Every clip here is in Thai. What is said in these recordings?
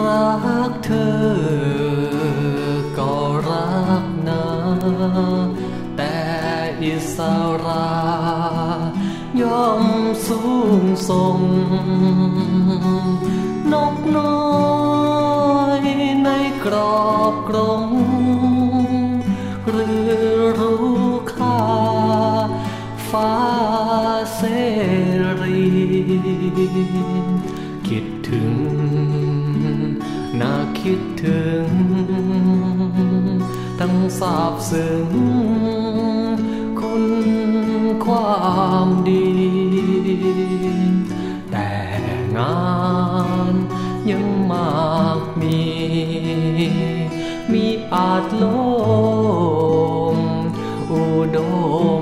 รักเธอ ก็รักนะ แต่อิสรา ย่อมสูงส่ง นกน้อยในกรอบกรงหรือรู้ค่าฟ้าเสรี คิดถึง คิดถึง ทั้งสาบซึ้งคุณความดี แต่งานยังมากมี มีอาจลงอุดม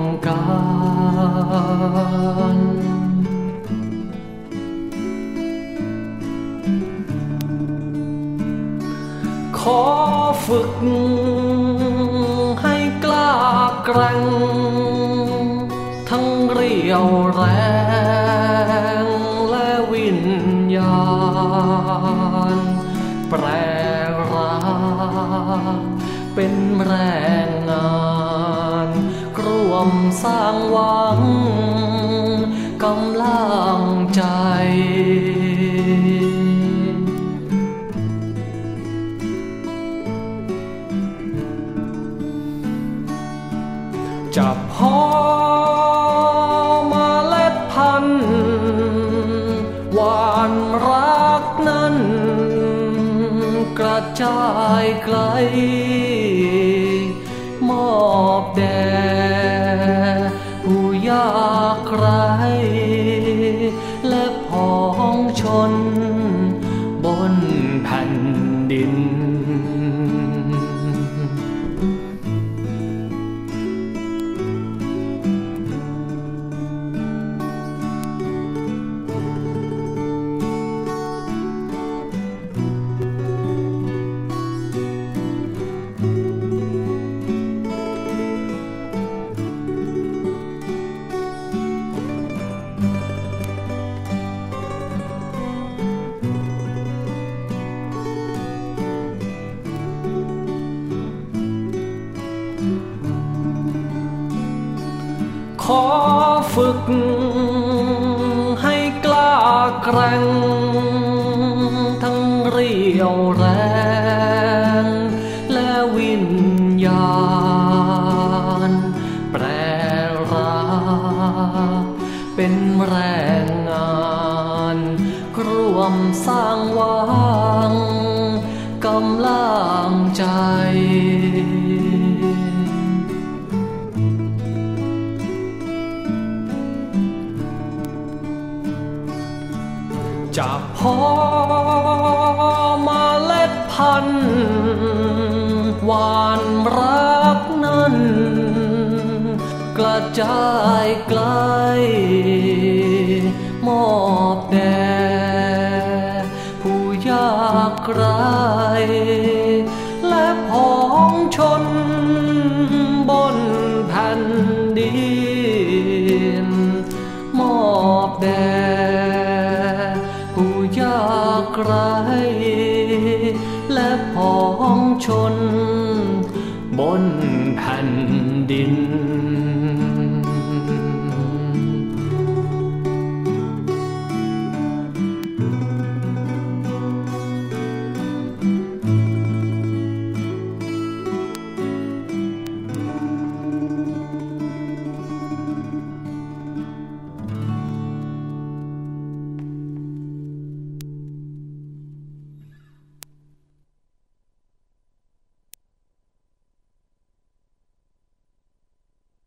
ขอฝึก ให้กล้าแกร่ง ทั้งเรียวแรง และวิญญาณ แปรรักเป็นแรงงาน ร่วมสร้างหวังายไกล มอบแด่ผู้ยากไร้ ขอฝึก ให้กล้าแกร่ง ทั้งเรียวแรง และวิญญาณ แปรรักเป็นแรงงานร่วมสร้างวังกำลังใจ จะพอมาเล็ดพันธุ์หวานรักนั้น กระจายไกล ชน บนแผ่นดิน